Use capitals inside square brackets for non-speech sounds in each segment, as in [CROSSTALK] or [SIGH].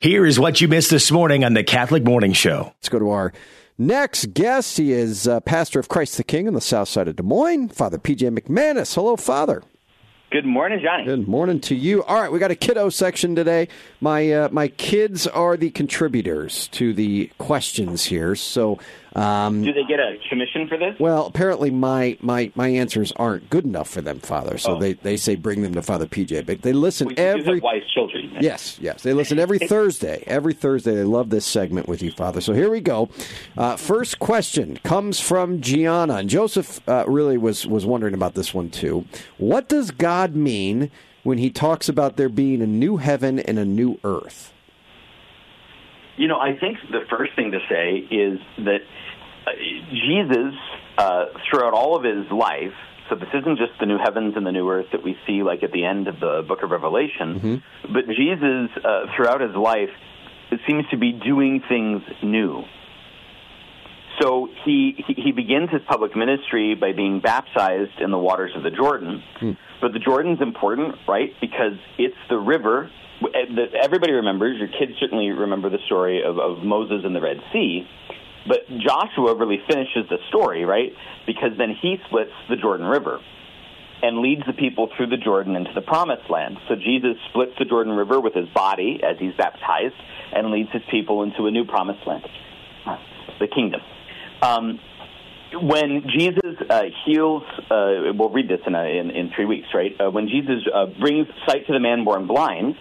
Here is what you missed this morning on the Catholic Morning Show. Let's go to our next guest. He is uh, pastor of Christ the King on the south side of Des Moines, Father PJ McManus. Hello, Father. Good morning, Johnny. Good morning to you. All right, we got a kiddo section today. My uh, my kids are the contributors to the questions here, so um, Do they get a commission for this? Well, apparently my, my, my answers aren't good enough for them, Father. So oh. they, they say bring them to Father PJ. But they listen well, every wise children. Yes, yes, they listen every [LAUGHS] Thursday. Every Thursday, they love this segment with you, Father. So here we go. Uh, first question comes from Gianna, and Joseph uh, really was was wondering about this one too. What does God mean when He talks about there being a new heaven and a new earth? You know, I think the first thing to say is that uh, Jesus, uh, throughout all of his life, so this isn't just the new heavens and the new earth that we see like at the end of the book of Revelation, mm-hmm. but Jesus, uh, throughout his life, seems to be doing things new. So he, he begins his public ministry by being baptized in the waters of the Jordan. Mm. But the Jordan's important, right? Because it's the river everybody remembers, your kids certainly remember the story of, of Moses and the Red Sea. But Joshua really finishes the story, right? Because then he splits the Jordan River and leads the people through the Jordan into the promised land. So Jesus splits the Jordan River with his body as he's baptized and leads his people into a new promised land, the kingdom. Um, when Jesus uh, heals, uh, we'll read this in, a, in, in three weeks, right? Uh, when Jesus uh, brings sight to the man born blind,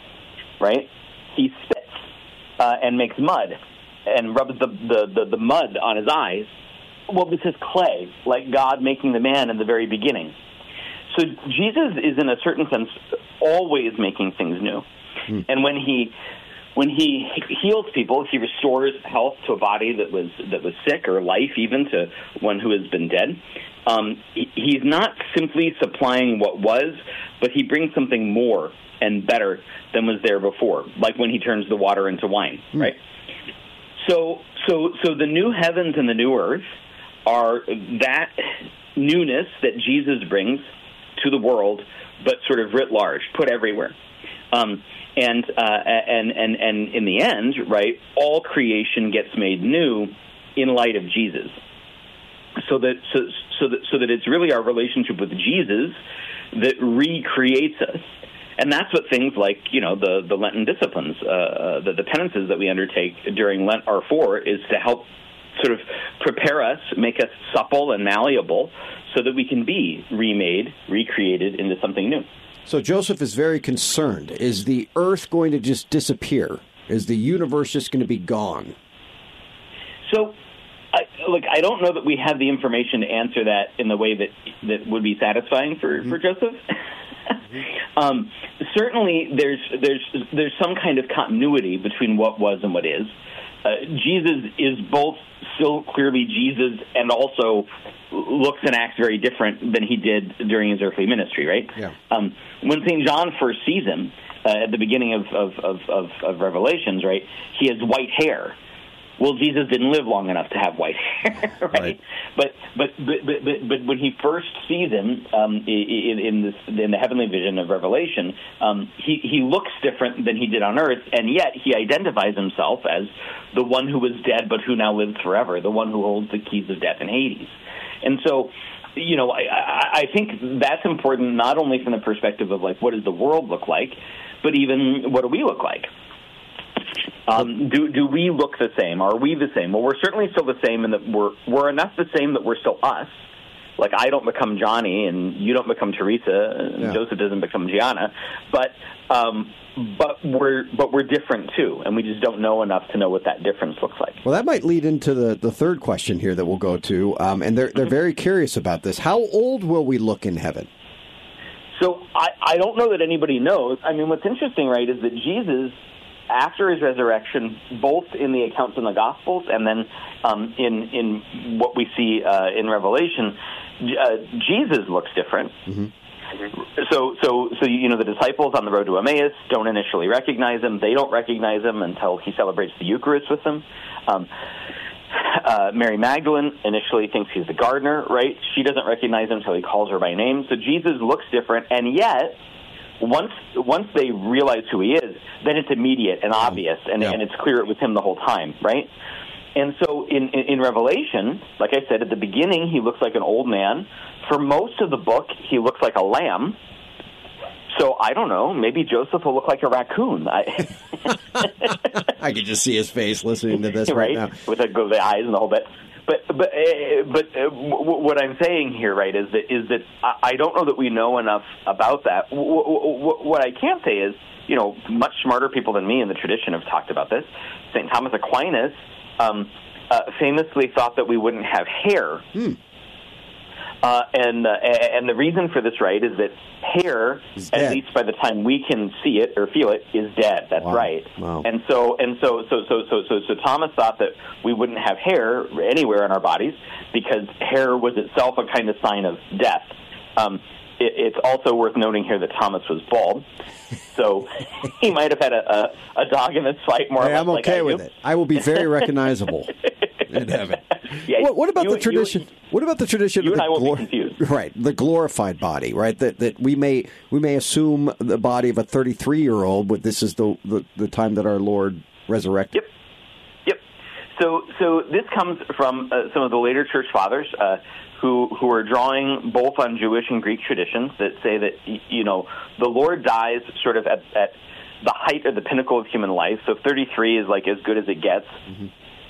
right? He spits uh, and makes mud and rubs the, the, the, the mud on his eyes. Well, this is clay, like God making the man in the very beginning. So Jesus is, in a certain sense, always making things new. Hmm. And when he when he heals people, he restores health to a body that was that was sick, or life even to one who has been dead. Um, he's not simply supplying what was, but he brings something more and better than was there before, like when he turns the water into wine, mm. right? So, so, so the new heavens and the new earth are that newness that Jesus brings to the world, but sort of writ large, put everywhere. Um, and uh, and and and in the end, right, all creation gets made new in light of Jesus. So that so so that so that it's really our relationship with Jesus that recreates us and that's what things like you know the the Lenten disciplines, uh, uh, the, the penances that we undertake during Lent are for, is to help sort of prepare us, make us supple and malleable, so that we can be remade, recreated into something new. So Joseph is very concerned. Is the Earth going to just disappear? Is the universe just going to be gone? So I, look, I don't know that we have the information to answer that in the way that that would be satisfying for, mm-hmm. for Joseph. [LAUGHS] um, certainly, there's there's there's some kind of continuity between what was and what is. Uh, Jesus is both still clearly Jesus and also looks and acts very different than he did during his earthly ministry, right? Yeah. Um, when St. John first sees him uh, at the beginning of, of, of, of, of Revelations, right, he has white hair well, Jesus didn't live long enough to have white [LAUGHS] hair, right? right. But, but, but but but when he first sees him um, in, in this in the heavenly vision of Revelation, um, he he looks different than he did on earth, and yet he identifies himself as the one who was dead but who now lives forever, the one who holds the keys of death and Hades, and so you know, I, I think that's important not only from the perspective of like what does the world look like, but even what do we look like? Um, do do we look the same? Are we the same? Well, we're certainly still the same and that we're we're enough the same that we're still us. Like I don't become Johnny, and you don't become Teresa, and yeah. Joseph doesn't become Gianna, but um, but we're but we're different too, and we just don't know enough to know what that difference looks like. Well, that might lead into the, the third question here that we'll go to, um, and they're they're very curious about this. How old will we look in heaven? So I, I don't know that anybody knows. I mean, what's interesting, right, is that Jesus after his resurrection, both in the accounts in the Gospels and then um, in in what we see uh, in Revelation, uh, Jesus looks different. Mm-hmm. So, so, so you know, the disciples on the road to Emmaus don't initially recognize him. They don't recognize him until he celebrates the Eucharist with them. Um, uh, Mary Magdalene initially thinks he's the gardener, right? She doesn't recognize him until he calls her by name. So Jesus looks different, and yet once once they realize who he is, then it's immediate and obvious, and, Yeah. and it's clear it was him the whole time, right? And so in, in in Revelation, like I said at the beginning, he looks like an old man. For most of the book, he looks like a lamb. So I don't know. Maybe Joseph will look like a raccoon. I, [LAUGHS] I can just see his face listening to this [LAUGHS] right, right? now. With the, the eyes and the whole bit. But but uh, but uh, w- w- what I'm saying here, right, is that is that I don't know that we know enough about that. W- w- what I can say is, you know, much smarter people than me in the tradition have talked about this. Saint Thomas Aquinas um, uh, famously thought that we wouldn't have hair. Uh, and uh, and the reason for this, right, is that hair, Is at least by the time we can see it or feel it, is dead. That's Wow. right. Wow. And so and so so so so so so Thomas thought that we wouldn't have hair anywhere in our bodies because hair was itself a kind of sign of death. Um, it, it's also worth noting here that Thomas was bald, so [LAUGHS] he might have had a, a, a dog in this fight more. Hey, I'm okay I with do. it. I will be very [LAUGHS] recognizable [LAUGHS] in heaven. [LAUGHS] Yeah, what, what about you- the tradition? You, what about the tradition you of and the I won't be glor- confused. [LAUGHS] right? The glorified body, right? That that we may we may assume the body of a 33 year old, but this is the, the the time that our Lord resurrected. Yep. Yep. So, so this comes from uh, some of the later church fathers uh, who who are drawing both on Jewish and Greek traditions that say that you know the Lord dies sort of at, at the height or the pinnacle of human life. So, 33 is like as good as it gets.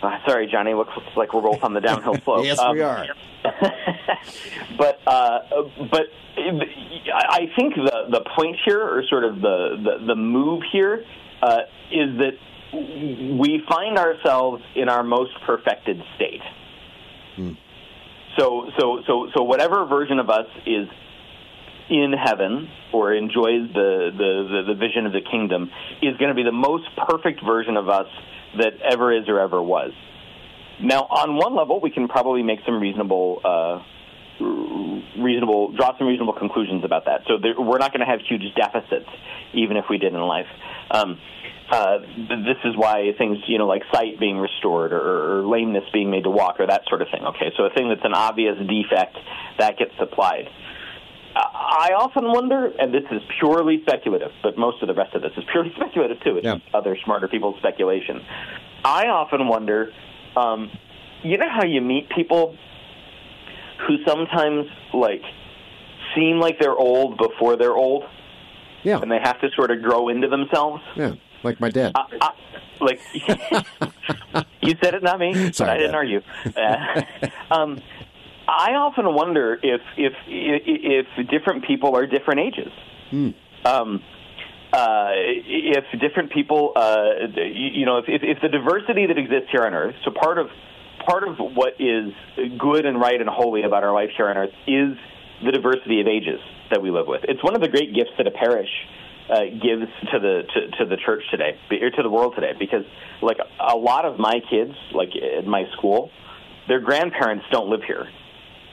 Uh, sorry, Johnny. Looks like we're both on the downhill [LAUGHS] slope. Yes, Um, we are. [LAUGHS] but uh, but I think the the point here, or sort of the the, the move here, uh, is that we find ourselves in our most perfected state. So so so so whatever version of us is in heaven or enjoys the, the, the, the vision of the kingdom is going to be the most perfect version of us that ever is or ever was. Now, on one level, we can probably make some reasonable, uh, reasonable, draw some reasonable conclusions about that. So there, we're not going to have huge deficits, even if we did in life. Um, uh, this is why things, you know, like sight being restored or, or lameness being made to walk or that sort of thing. Okay, so a thing that's an obvious defect that gets supplied. I often wonder, and this is purely speculative, but most of the rest of this is purely [LAUGHS] speculative too. It's Yeah. other smarter people's speculation. I often wonder, um, you know how you meet people who sometimes like seem like they're old before they're old, Yeah, and they have to sort of grow into themselves. yeah, like my dad. I, I, like [LAUGHS] you said it, not me. but Sorry, I didn't Dad. argue. Uh, [LAUGHS] um, I often wonder if if if different people are different ages. Hmm. Um, uh, if different people, uh, you, you know, if, if, if the diversity that exists here on Earth, so part of part of what is good and right and holy about our life here on Earth is the diversity of ages that we live with. It's one of the great gifts that a parish uh, gives to the to, to the church today or to the world today, because like a lot of my kids, like at my school, their grandparents don't live here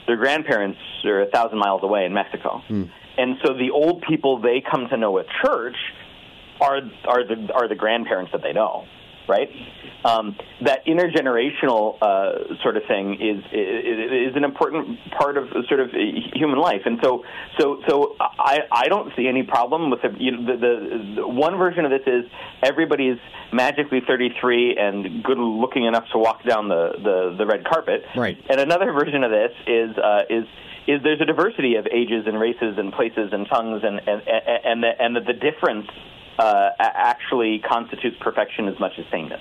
their grandparents are a thousand miles away in Mexico, hmm. and so the old people they come to know at church are are the are the grandparents that they know, right? Um, that intergenerational uh, sort of thing is, is is an important part of sort of human life, and so so so I I don't see any problem with the you know, the, the, the one version of this is everybody's magically 33 and good looking enough to walk down the, the, the red carpet, Right. and another version of this is uh, is is there's a diversity of ages and races and places and tongues and and and and, the, and that the difference uh, actually constitutes perfection as much as sameness.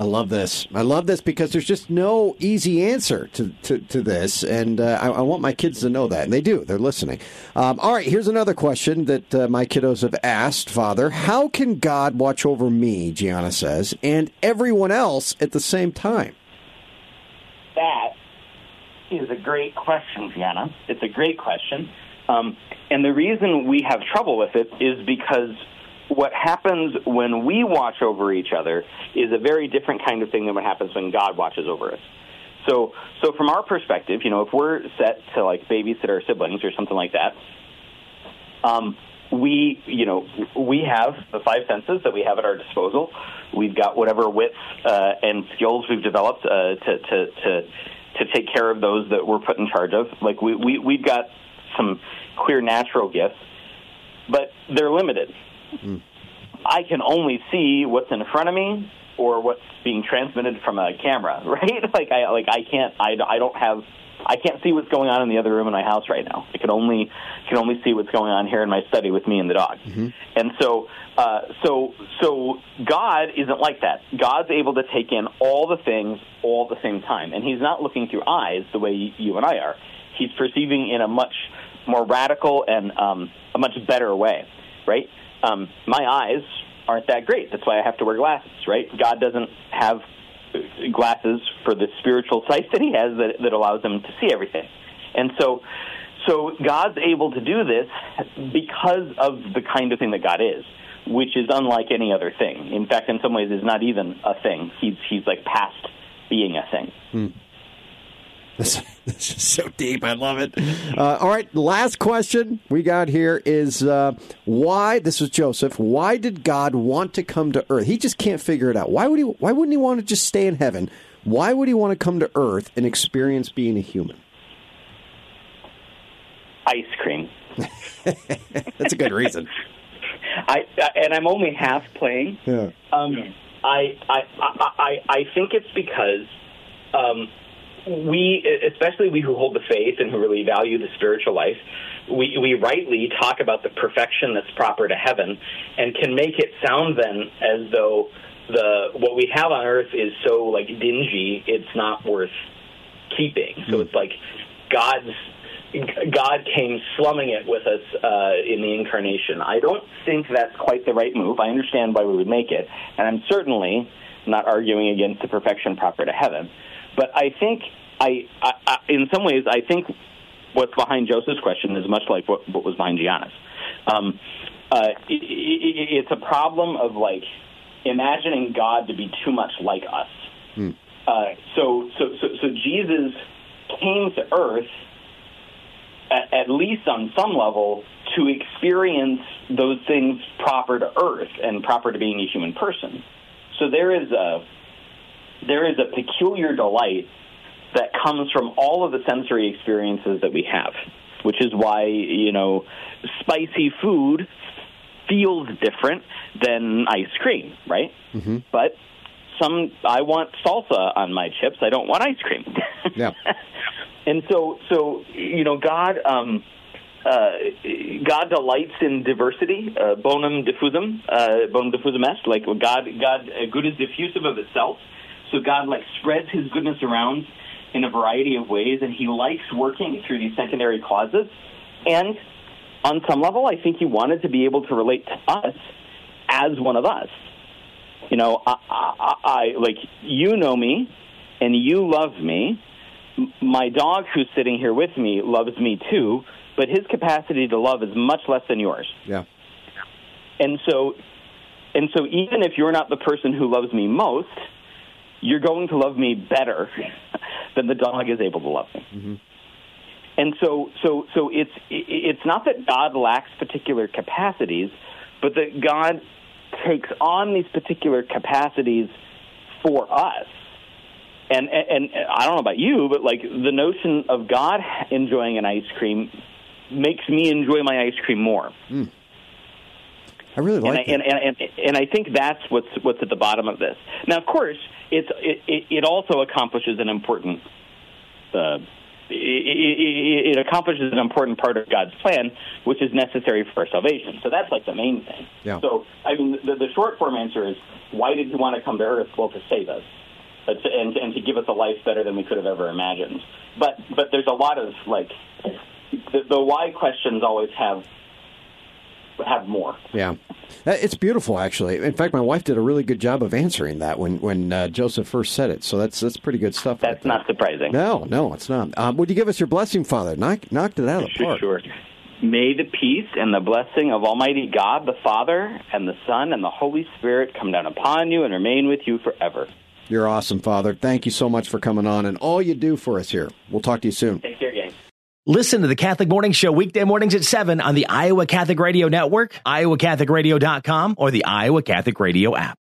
I love this. I love this because there's just no easy answer to, to, to this, and uh, I, I want my kids to know that, and they do. They're listening. Um, all right, here's another question that uh, my kiddos have asked, Father. How can God watch over me, Gianna says, and everyone else at the same time? That is a great question, Gianna. It's a great question. Um, and the reason we have trouble with it is because what happens when we watch over each other is a very different kind of thing than what happens when God watches over us. So, so from our perspective, you know, if we're set to like babysit our siblings or something like that, um, we, you know, we have the five senses that we have at our disposal. We've got whatever wits uh, and skills we've developed uh, to, to, to, to take care of those that we're put in charge of. Like we, we, we've got some clear natural gifts. but they're limited. Mm. I can only see what's in front of me or what's being transmitted from a camera, [LAUGHS] right? Like I like I can't I, I don't have I can't see what's going on in the other room in my house right now. I can only can only see what's going on here in my study with me and the dog. Mm-hmm. And so, uh, so, so God isn't like that. God's able to take in all the things all at the same time, and He's not looking through eyes the way you and I are. He's perceiving in a much more radical and um, a much better way, right? Um, my eyes aren't that great. That's why I have to wear glasses, right? God doesn't have glasses for the spiritual sight that he has that, that allows him to see everything. And so, so God's able to do this because of the kind of thing that God is, which is unlike any other thing. In fact, in some ways, is not even a thing. He's he's like past being a thing. Hmm. This, [LAUGHS] this, is so deep. I love it. Uh, all right, last question we got here is uh, why? This was Joseph. Why did God want to come to Earth? He just can't figure it out. Why would he? Why wouldn't he want to just stay in heaven? Why would he want to come to Earth and experience being a human? Ice cream. [LAUGHS] That's a good reason. [LAUGHS] I, and I'm only half playing. Yeah. Um, I, I I I think it's because um, we, especially we who hold the faith and who really value the spiritual life, we, we rightly talk about the perfection that's proper to heaven and can make it sound then as though the what we have on earth is so like dingy it's not worth keeping. So mm. it's like god's god came slumming it with us uh, in the incarnation. I don't think that's quite the right move. I understand why we would make it. And i'm certainly not arguing against the perfection proper to heaven but I think I, I, I, in some ways, I think what's behind Joseph's question is much like what, what was behind Gianna's. Um, uh, it, it, it's a problem of like imagining God to be too much like us. Hmm. Uh, so, so, so, so Jesus came to Earth at, at least on some level to experience those things proper to Earth and proper to being a human person. So there is a there is a peculiar delight that comes from all of the sensory experiences that we have, which is why, you know, spicy food feels different than ice cream, right? Mm-hmm. But some I want salsa on my chips. I don't want ice cream. yeah. [LAUGHS] And so so you know God um uh, God delights in diversity, uh, bonum diffusum, uh, bonum diffusum est. Like God, God, uh, good is diffusive of itself. So God like spreads His goodness around in a variety of ways, and He likes working through these secondary causes. And on some level, I think He wanted to be able to relate to us as one of us. You know, I, I, I like you know me, and you love me. My dog, who's sitting here with me, loves me too, but his capacity to love is much less than yours. Yeah. And so, and so, even if you're not the person who loves me most, you're going to love me better than the dog is able to love me. Mm-hmm. And so, so, so it's it's not that God lacks particular capacities, but that God takes on these particular capacities for us. And, and, and I don't know about you, but like the notion of God enjoying an ice cream makes me enjoy my ice cream more. Mm. I really like and I, and, and, and, and I think that's what's what's at the bottom of this. Now, of course, it's it, it also accomplishes an important uh, it, it, accomplishes an important part of God's plan, which is necessary for our salvation. So that's like the main thing. Yeah. So I mean, the, the short form answer is, why did He want to come to Earth? Well, to save us, to, and and to give us a life better than we could have ever imagined. But but there's a lot of like the, the why questions always have have more. Yeah, uh, it's beautiful, actually. In fact, my wife did a really good job of answering that when when uh, Joseph first said it. So that's that's pretty good stuff. That's not surprising. No, no, it's not. Um, would you give us your blessing, Father? Knock, knocked it out of the park. Sure. May the peace and the blessing of Almighty God, the Father, and the Son, and the Holy Spirit come down upon you and remain with you forever. You're awesome, Father. Thank you so much for coming on and all you do for us here. We'll talk to you soon. Take care, gang. Listen to the Catholic Morning Show weekday mornings at 7 on the Iowa Catholic Radio Network, iowacatholicradio.com, or the Iowa Catholic Radio app.